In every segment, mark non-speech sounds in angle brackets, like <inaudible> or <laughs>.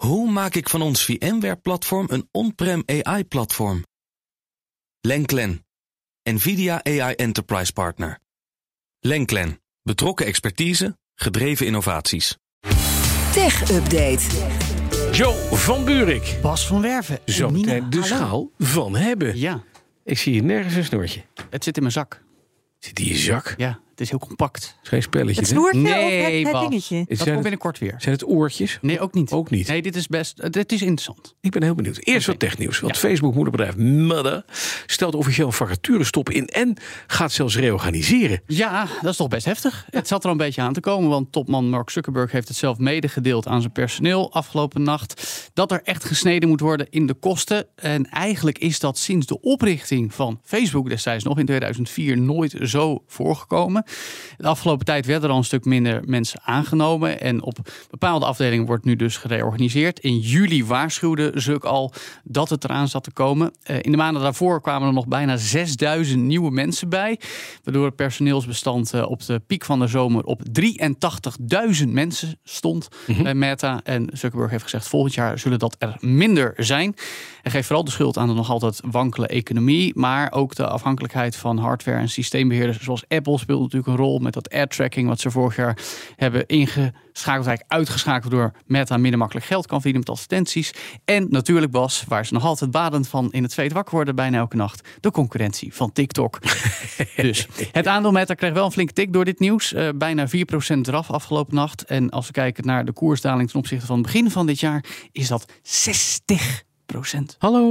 Hoe maak ik van ons VMware-platform een on-prem AI-platform? Lenklen, NVIDIA AI Enterprise Partner. Lenklen, betrokken expertise, gedreven innovaties. Tech Update. Joe van Buurik. Bas van Werven. en Zo meteen de hallo. schaal van hebben. Ja, Ik zie hier nergens een snoertje. het zit in mijn zak. Zit die in je zak? Ja, het is heel compact. is geen spelletje. Het snoertje Nee, of het, het dingetje? Is- Dat komt het, binnenkort weer. zijn het oortjes? Nee, ook niet. Ook niet. Nee, dit is best. Dit is interessant. Ik ben heel benieuwd. Eerst wat technieuws. Want Ja. Facebook moederbedrijf Mudda stelt officieel een vacaturestop in en gaat zelfs reorganiseren. Ja, dat is toch best heftig. Het zat er al een beetje aan te komen, want topman Mark Zuckerberg heeft het zelf medegedeeld aan zijn personeel afgelopen nacht. Dat er echt gesneden moet worden in de kosten. En eigenlijk is dat sinds de oprichting van Facebook destijds nog in 2004 nooit zo voorgekomen. De afgelopen tijd werden er al een stuk minder mensen aangenomen. En op bepaalde afdelingen wordt nu dus gereorganiseerd. In juli waarschuwde Zuck al dat het eraan zat te komen. Eh, in de maanden daarvoor kwamen er nog bijna 6000 nieuwe mensen bij. Waardoor het personeelsbestand eh, op de piek van de zomer op 83.000 mensen stond bij Meta. En Zuckerberg heeft gezegd volgend jaar zullen dat er minder zijn. Hij geeft vooral de schuld aan de nog altijd wankele economie. Maar ook de afhankelijkheid van hardware en systeembeheerders zoals Apple speelt natuurlijk een rol met dat air tracking wat ze vorig jaar hebben ingeschakeld, eigenlijk uitgeschakeld door Meta minder makkelijk geld kan verdienen met advertenties. En natuurlijk Bas, waar ze nog altijd badend van in het zweet wakker worden bijna elke nacht, de concurrentie van TikTok. <laughs> dus het aandeel Meta kreeg wel een flinke tik door dit nieuws. Eh, bijna 4% eraf afgelopen nacht. En als we kijken naar de koersdaling ten opzichte van het begin van dit jaar, is dat 60 Hallo.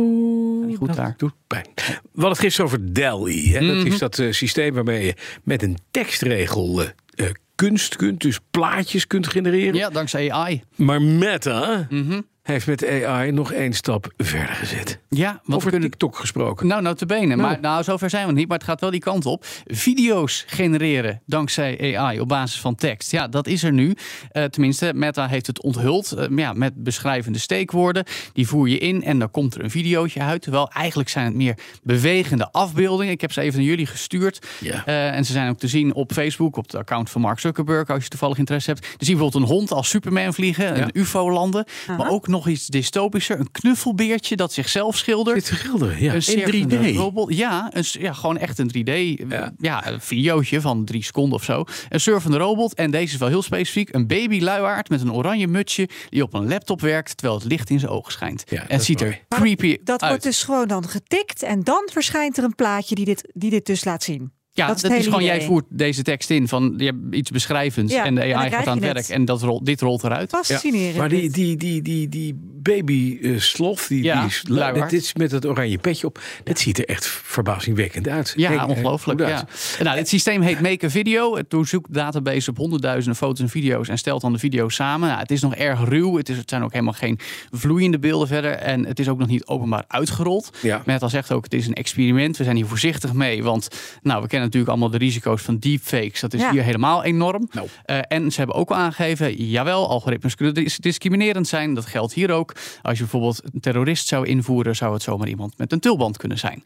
niet goed dat daar. doet pijn. We hadden het gisteren over DALL-E. Hè? Dat Mhm. is dat eh, systeem waarmee je met een tekstregel eh, kunst kunt, dus plaatjes kunt genereren. Ja, dankzij AI. Maar Meta Mhm. Heeft met AI nog één stap verder gezet. Ja, want Over we kunnen TikTok gesproken. Nou, nou te benen. Nou. Maar nou, zover zijn we niet. Maar het gaat wel die kant op. Video's genereren dankzij AI op basis van tekst. Ja, dat is er nu. Eh, tenminste, Meta heeft het onthuld. eh, ja, met beschrijvende steekwoorden. Die voer je in en dan komt er een videootje uit. Terwijl eigenlijk zijn het meer bewegende afbeeldingen. Ik heb ze even naar jullie gestuurd. Ja. Eh, en ze zijn ook te zien op Facebook, op de account van Mark Zuckerberg, als je toevallig interesse hebt. Dan zie je bijvoorbeeld een hond als Superman vliegen, een UFO landen. Maar ook nog iets dystopischer, een knuffelbeertje dat zichzelf schildert. Dit schilderen, ja. Een in surfende 3D. Robot. Ja, een, ja, gewoon echt een 3D. Ja. Ja. een videootje van drie seconden of zo. Een surfende robot. En deze is wel heel specifiek. Een baby luiaard met een oranje mutsje. Die op een laptop werkt terwijl het licht in zijn ogen schijnt. Ja, en dat het ziet mooi. er creepy Dat uit. wordt dus gewoon dan getikt en dan verschijnt er een plaatje die dit, die dit dus laat zien. Ja, Dat dat is gewoon, jij voert deze tekst in van je hebt iets beschrijvends Ja, en de AI gaat aan het het. werk en dat rolt, dit rolt eruit. Fascinerend. Maar die, die, die, die, die baby eh, sloth, die, Ja, die dit is met het oranje petje op. Dat ziet er echt verbazingwekkend uit. Ja, eh, ongelooflijk. hoe Ja. Nou, dit systeem heet Make a Video. Het doorzoekt database op honderdduizenden foto's en video's en stelt dan de video's samen. Nou, het is nog erg ruw. Het, is, het zijn ook helemaal geen vloeiende beelden verder. En het is ook nog niet openbaar uitgerold. Ja. Meta zegt ook, het is een experiment. We zijn hier voorzichtig mee. Want nou, we kennen natuurlijk allemaal de risico's van deepfakes. Dat is Ja. hier helemaal enorm. Nou. Eh, en ze hebben ook al aangegeven, jawel, algoritmes kunnen dis- discriminerend zijn. Dat geldt hier ook. Als je bijvoorbeeld een terrorist zou invoeren, zou het zomaar iemand met een tulband kunnen zijn.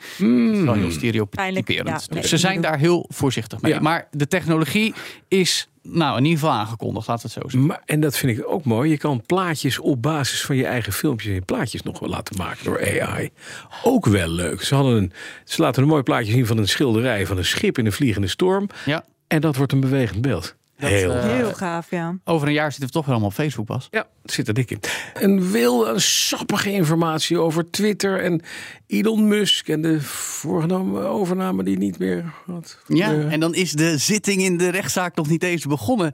Dat is heel stereotyperend. Pijnlijk, ja. Dus ze zijn daar heel voorzichtig mee. Ja. Maar de technologie is nou in ieder geval aangekondigd, we het zo zeggen. Maar, en dat vind ik ook mooi. Je kan plaatjes op basis van je eigen filmpjes en plaatjes nog wel laten maken door AI. Ook wel leuk. Ze, hadden een, ze laten een mooi plaatje zien van een schilderij van een schip in een vliegende storm. Ja. En dat wordt een bewegend beeld. Heel eh. Heel gaaf, ja. Over een jaar zitten we toch weer allemaal op Facebook, Bas. Ja, het zit er dik in. Een wilde, een sappige informatie over Twitter en Elon Musk en de voorgenomen overname die niet meer had. Ja, gebeuren. en dan is de zitting in de rechtszaak nog niet eens begonnen.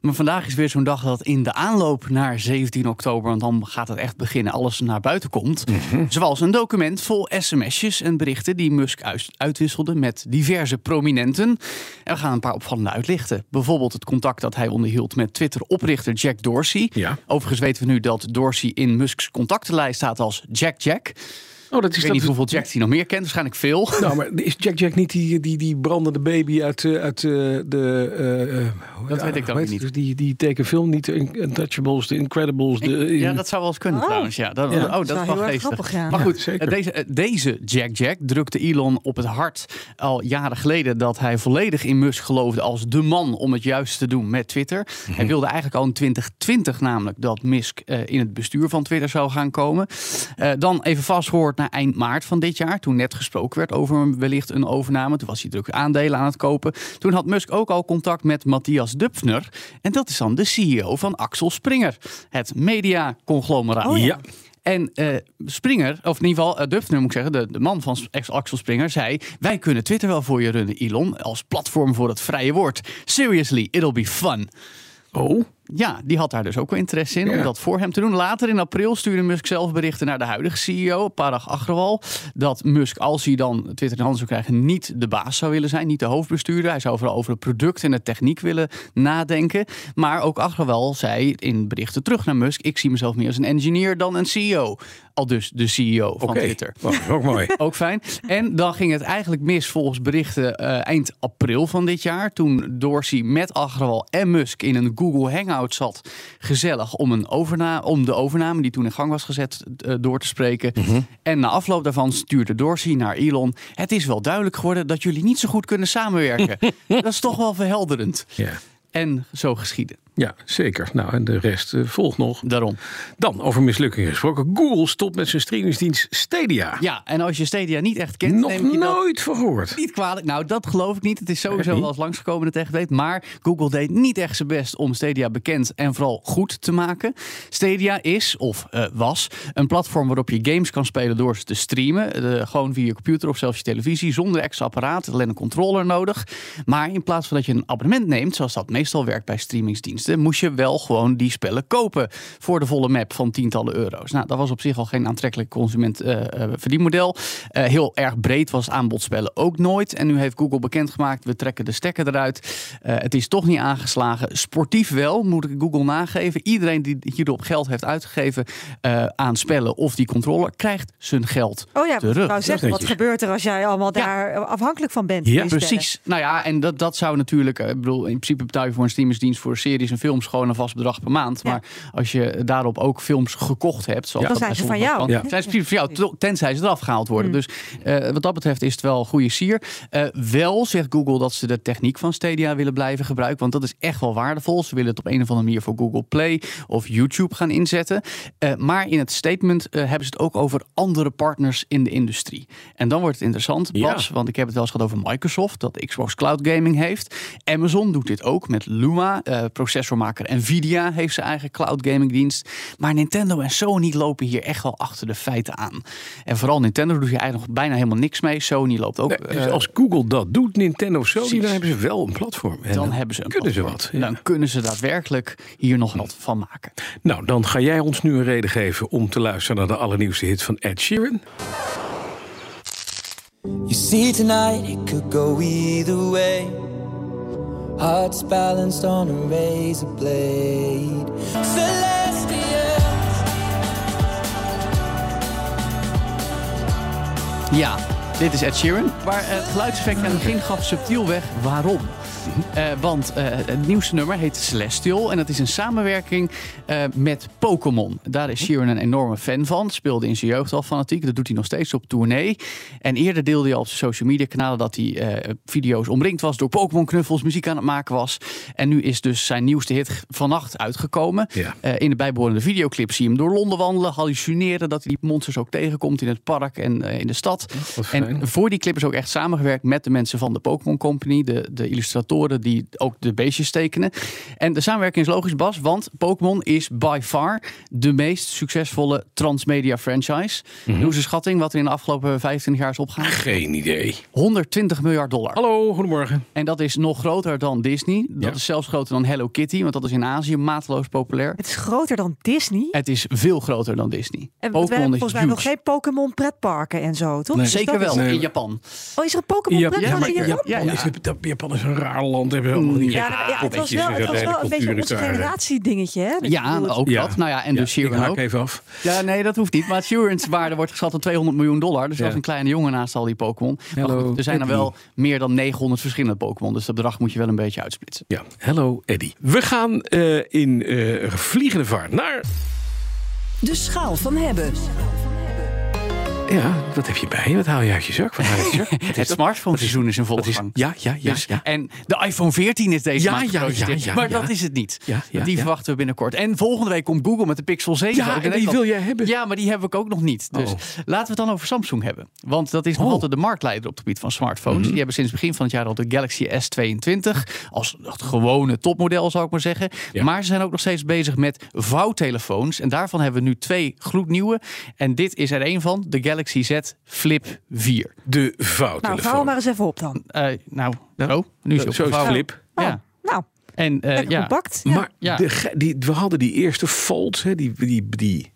Maar vandaag is weer zo'n dag dat in de aanloop naar 17 oktober, want dan gaat het echt beginnen, alles naar buiten komt. Zoals een document vol sms'jes en berichten die Musk uit- uitwisselde met diverse prominenten. En we gaan een paar opvallende uitlichten. Bijvoorbeeld het contact dat hij onderhield met Twitter-oprichter Jack Dorsey. Ja. Overigens weten we nu dat Dorsey in Musks contactenlijst staat als Jack Jack. Oh, dat Ik is weet niet dat- hoeveel Jacks hij nog meer kent. Waarschijnlijk veel. <laughs> Nou, maar is Jack Jack niet die, die, die brandende baby uit, eh, uit eh, de... eh, eh, Dat weet ik dan heet niet. het? Die, die tekenfilm, niet de Untouchables, de Incredibles. De, Ja, dat zou wel eens kunnen Oh. trouwens. Ja, dat, Ja. oh, dat, is wel geestig. grappig, ja. Maar goed, Ja, zeker. deze, deze Jack Jack drukte Elon op het hart al jaren geleden dat hij volledig in Musk geloofde als de man om het juist te doen met Twitter. Mhm. Hij wilde eigenlijk al in 2020 namelijk dat Musk eh, in het bestuur van Twitter zou gaan komen. Eh, dan even vastgehoord naar eind maart van dit jaar, toen net gesproken werd over wellicht een overname. Toen was hij druk aandelen aan het kopen. Toen had Musk ook al contact met Matthias Dupfner. En dat is dan de CEO van Axel Springer, het media-conglomeraat. Oh ja. Ja. En eh, Springer, of in ieder geval uh, Dupfner moet ik zeggen, de, de man van ex Axel Springer, zei: Wij kunnen Twitter wel voor je runnen, Elon, als platform voor het vrije woord. Seriously, it'll be fun. Oh, Ja, die had daar dus ook wel interesse in om dat voor hem te doen. Later in april stuurde Musk zelf berichten naar de huidige CEO, Parag Agrawal, dat Musk, als hij dan Twitter in handen zou krijgen, niet de baas zou willen zijn, niet de hoofdbestuurder. Hij zou vooral over het product en de techniek willen nadenken. Maar ook Agrawal zei in berichten terug naar Musk: Ik zie mezelf meer als een engineer dan een CEO. Al dus de CEO van oké. Twitter. Oh, ook mooi. <laughs> Ook fijn. En dan ging het eigenlijk mis volgens berichten eh, eind april van dit jaar. Toen Dorsey met Agrawal en Musk in een Google Hangout zat. Gezellig om, een overna om de overname die toen in gang was gezet eh, door te spreken. En na afloop daarvan stuurde Dorsey naar Elon. Het is wel duidelijk geworden dat jullie niet zo goed kunnen samenwerken. <laughs> dat is toch wel verhelderend. Ja. En zo geschieden. Ja, zeker. Nou, en de rest eh, volgt nog. Daarom. Dan, over mislukkingen gesproken. Google stopt met zijn streamingsdienst Stadia. Ja, en als je Stadia niet echt kent, Nog neem je nooit van gehoord. Niet kwalijk. Nou, dat geloof ik niet. Het is sowieso wel eens langsgekomen dat echt weet. Maar Google deed niet echt zijn best om Stadia bekend en vooral goed te maken. Stadia is, of eh, was, een platform waarop je games kan spelen door ze te streamen. Eh, gewoon via je computer of zelfs je televisie, zonder extra apparaat. Alleen een controller nodig. Maar in plaats van dat je een abonnement neemt, zoals dat meestal werkt bij streamingsdiensten, moest je wel gewoon die spellen kopen voor de volle map van tientallen euro's. Nou, dat was op zich al geen aantrekkelijk consument eh, eh, verdienmodel. Eh, heel erg breed was aanbod spellen ook nooit. En nu heeft Google bekendgemaakt, we trekken de stekker eruit. Eh, het is toch niet aangeslagen. Sportief wel, moet ik Google nageven. Iedereen die hierop geld heeft uitgegeven eh, aan spellen of die controller, krijgt zijn geld Oh ja, terug. wou zeggen, wat gebeurt er als jij allemaal Ja. daar afhankelijk van bent? Ja? Precies. Nou ja, en dat, dat zou natuurlijk. eh, Ik bedoel, in principe betaal je voor een streamingsdienst voor series en films gewoon een vast bedrag per maand. Ja. Maar als je daarop ook films gekocht hebt, zoals Dan dat zijn ze van jou. kan, Ja. Zijn ze precies van jou, tenzij ze eraf gehaald worden. Mm. Dus eh, wat dat betreft is het wel een goede sier. Eh, wel zegt Google dat ze de techniek van Stadia willen blijven gebruiken, want dat is echt wel waardevol. Ze willen het op een of andere manier voor Google Play of YouTube gaan inzetten. Eh, maar in het statement hebben ze het ook over andere partners in de industrie. En dan wordt het interessant, Ja. Bas, want ik heb het wel eens gehad over Microsoft, dat Xbox Cloud Gaming heeft. Amazon doet dit ook met Luma. eh, processormaker Nvidia heeft zijn eigen cloud gaming dienst. Maar Nintendo en Sony lopen hier echt wel achter de feiten aan. En vooral Nintendo doet hier eigenlijk nog bijna helemaal niks mee. Sony loopt ook. Nee, dus eh, als Google dat doet, Nintendo of Sony, precies. dan hebben ze wel een platform. En dan hebben ze een kunnen ze wat. ja. Dan kunnen ze daadwerkelijk hier nog wat van maken. Nou, dan ga jij ons nu een reden geven om te luisteren naar de allernieuwste hit van Ed Sheeran. You see, tonight it could go either way. Hearts balanced on a razor blade. Celestial. Ja, dit is Ed Sheeran. Maar eh, het geluidseffect aan het begin gaf subtiel weg waarom. Eh, want eh, het nieuwste nummer heet Celestial. En dat is een samenwerking eh, met Pokémon. Daar is Sheeran een enorme fan van. Speelde in zijn jeugd al fanatiek. Dat doet hij nog steeds op tournee. En eerder deelde hij al op zijn social media kanalen dat hij video's omringd was door Pokémon knuffels, muziek aan het maken was. En nu is dus zijn nieuwste hit vannacht uitgekomen. Ja. In de bijbehorende videoclip zie je hem door Londen wandelen, hallucineren dat hij die monsters ook tegenkomt in het park en in de stad. en voor die clip is ook echt samengewerkt met de mensen van de Pokémon Company, de, de illustratoren die ook de beestjes tekenen. En de samenwerking is logisch, Bas, want Pokémon is by far de meest succesvolle transmedia franchise. Doe ze schatting wat er in de afgelopen 25 jaar is opgegaan. Geen idee. 120 miljard dollar. Hallo, goedemorgen. En dat is nog groter dan Disney. Dat Ja. is zelfs groter dan Hello Kitty, want dat is in Azië mateloos populair. Het is groter dan Disney. Het is veel groter dan Disney. En we hebben Pokémon is volgens mij nog geen Pokémon pretparken en zo, toch? Dus Zeker wel, Nee, in Japan. Oh, is er een Pokémon Ja, pretpark in. Japan? Ja, ja. Dat- Japan is een raar Saarland hebben we allemaal die Ja, gekke nou, ja, het was wel, en het was hele wel een beetje daar. generatiedingetje. Hè? Dat Ja, ook Ja. dat. Nou ja, en Ja, de ik Sheeran ook. even af. Ja, nee, dat hoeft niet. Maar Sheeran's-waarde wordt geschat op 200 miljoen dollar. Dus dat Ja. is een kleine jongen naast al die Pokémon. Er zijn er wel meer dan 900 verschillende Pokémon. Dus dat bedrag moet je wel een beetje uitsplitsen. Ja, hello Eddie. We gaan eh, in eh, vliegende vaart naar... De schaal van hebben. Ja, wat heb je bij je? Wat haal je uit je zak? Wat haal je uit je zak? <laughs> Wat is Het dat? smartphone-seizoen is in volle gang. ja, ja, ja. Dus- ja. En de iPhone 14 is deze Ja, maand ja, ja, ja, maar dat is het niet. Die verwachten we binnenkort. En volgende week komt Google met de Pixel 7. Ja, en die Nederland. wil jij hebben. Ja, maar die heb ik ook nog niet. Dus Oh. laten we het dan over Samsung hebben. Want dat is nog Oh. altijd de marktleider op het gebied van smartphones. Mhm. Die hebben sinds begin van het jaar al de Galaxy S22. Als het gewone topmodel zou ik maar zeggen. Maar ze zijn ook nog steeds bezig met vouwtelefoons. En daarvan hebben we nu twee gloednieuwe. En dit is er een van, de Galaxy Z Flip 4. De Nou, vouwtelefoon. vouw maar eens even op dan. Eh, nou, Nou, zo. Nu is Zo flip. Ja. Nou, En eh, lekker ja. Maar Ja. de, ge- die, we hadden die eerste folds, hè, die, die, die,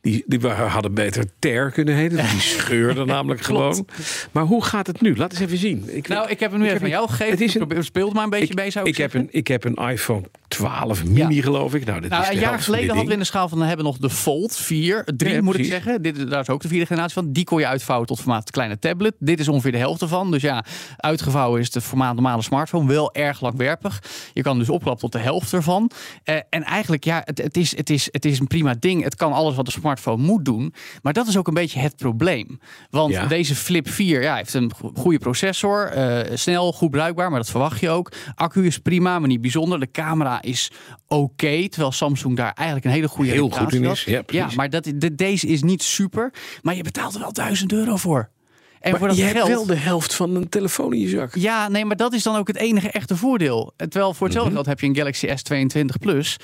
die, die we hadden beter ter kunnen heten. Die <laughs> scheurden namelijk gewoon. Maar hoe gaat het nu? Laat eens even zien. Ik, Nou, ik heb hem nu even aan jou gegeven. Het is een- Probeer- Speel er maar een beetje ik, bij, zou ik, ik, heb een, ik heb een iPhone 12 mini, Ja. geloof ik. Nou, dit Nou, is de een jaar geleden hadden we in de schaal van hebben nog de Fold 4, 3 Ja, moet ik zeggen. Dit, daar is ook de vierde generatie van. Die kon je uitvouwen tot formaat kleine tablet. Dit is ongeveer de helft ervan. Dus ja, uitgevouwen is het formaat normale smartphone wel erg langwerpig. Je kan dus opklappen tot de helft ervan. Eh, en eigenlijk, ja, het, het, is, het, is, het is een prima ding. Het kan alles wat een smartphone moet doen. Maar dat is ook een beetje het probleem. Want Ja. deze Flip 4 ja, heeft een go- goede processor. eh, snel, goed bruikbaar, maar dat verwacht je ook. Accu is prima, maar niet bijzonder. De camera is oké. terwijl Samsung daar eigenlijk een hele goede Heel goed in is, ja, maar dat, de, deze is niet super. Maar je betaalt er wel 1000 euro voor. En Maar voor dat je geld. hebt wel de helft van een telefoon in je zak. Ja, nee, maar dat is dan ook het enige echte voordeel. Terwijl voor hetzelfde Mhm. geld heb je een Galaxy S22 Plus.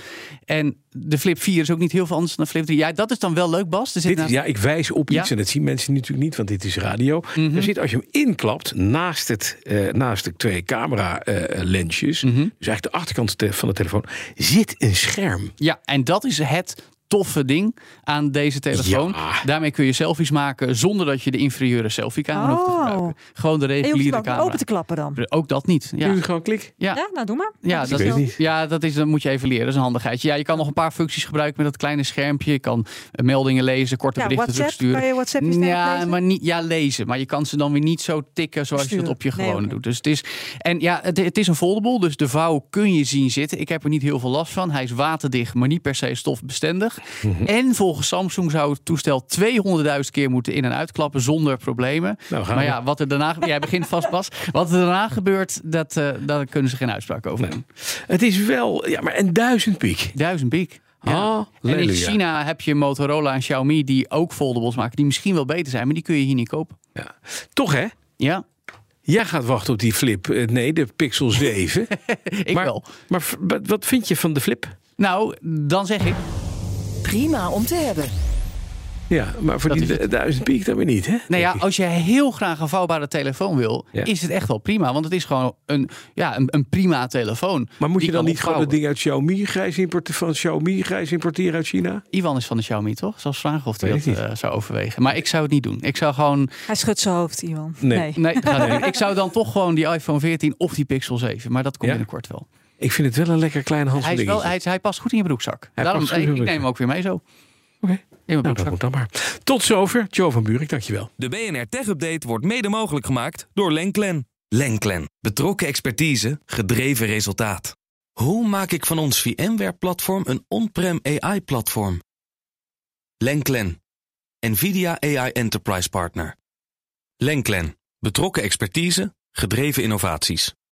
En de Flip 4 is ook niet heel veel anders dan de Flip 3. Ja, dat is dan wel leuk, Bas. Er zit Dit, naast- ja, ik wijs op iets Ja. en dat zien mensen natuurlijk niet, want dit is radio. Mhm. Er zit, als je hem inklapt, naast, het, eh, naast de twee camera-lensjes, Mhm. dus eigenlijk de achterkant te- van de telefoon, zit een scherm. Ja, en dat is het toffe ding aan deze telefoon. Ja. Daarmee kun je selfies maken zonder dat je de inferieure selfiecamera hoeft te Oh. gebruiken. Gewoon de reguliere ook camera. open te klappen dan. Ook dat niet. Ja. Gewoon klik. ja. Ja, nou doe maar. Ja, is dat, niet. ja, dat, is, dat moet je even leren. Dat is een handigheidje. Ja, je kan nog een paar functies gebruiken met dat kleine schermpje. Je kan eh, meldingen lezen, korte Ja, berichten WhatsApp, terugsturen. kan je WhatsAppjes daarop ja, lezen? maar niet, ja, lezen. Maar je kan ze dan weer niet zo tikken zoals je dat op je Nee, gewone doet. Dus het is, en ja, het, het is een foldable, dus de vouw kun je zien zitten. Ik heb er niet heel veel last van. Hij is waterdicht, maar niet per se stofbestendig. <laughs> En volgens Samsung zou het toestel 200.000 keer moeten in- en uitklappen zonder problemen. Nou, maar ja, wat er daarna... <laughs> Jij begint vast pas. Wat er daarna gebeurt, dat, eh, daar kunnen ze geen uitspraak over Nee. doen. Het is wel, ja, maar een duizend piek. Duizend piek. Ja. En in. China heb je Motorola en Xiaomi die ook foldables maken, die misschien wel beter zijn, maar die kun je hier niet kopen. Ja. Toch hè? Ja, Jij gaat wachten op die flip. eh, Nee, de Pixel 7. <laughs> ik maar, wel. Maar wat vind je van de flip? Nou, dan zeg ik, Prima om te hebben. Ja, maar voor Dat die duizend piek dan weer niet, hè? nou ja, als je heel graag een vouwbare telefoon wil, Ja. is het echt wel prima, want het is gewoon een, ja, een, een prima telefoon. Maar moet je dan niet gewoon het ding uit Xiaomi grijs importeren, van Xiaomi grijs importeren uit China? Ivan is van de Xiaomi, toch? Zal vragen of hij dat eh, zou overwegen. Maar ik zou het niet doen. Ik zou gewoon, Hij schudt zijn hoofd, Iwan. Nee. nee, ik zou dan toch gewoon die iPhone 14 of die Pixel 7, maar dat komt Ja? binnenkort wel. Ik vind het wel een lekker klein Hij, is wel, hij, hij past goed in je broekzak. Hij Daarom, past goed in ik, ik neem hem ook weer mee zo. Oké. In mijn Nou, dat moet dan maar. Tot zover. Joe van Buurik, dankjewel. De BNR Tech Update wordt mede mogelijk gemaakt door Lenklen. Lenklen. Betrokken expertise, gedreven resultaat. Hoe maak ik van ons VMware-platform een on-prem AI-platform? Lenklen. NVIDIA AI Enterprise Partner. Lenklen. Betrokken expertise, gedreven innovaties.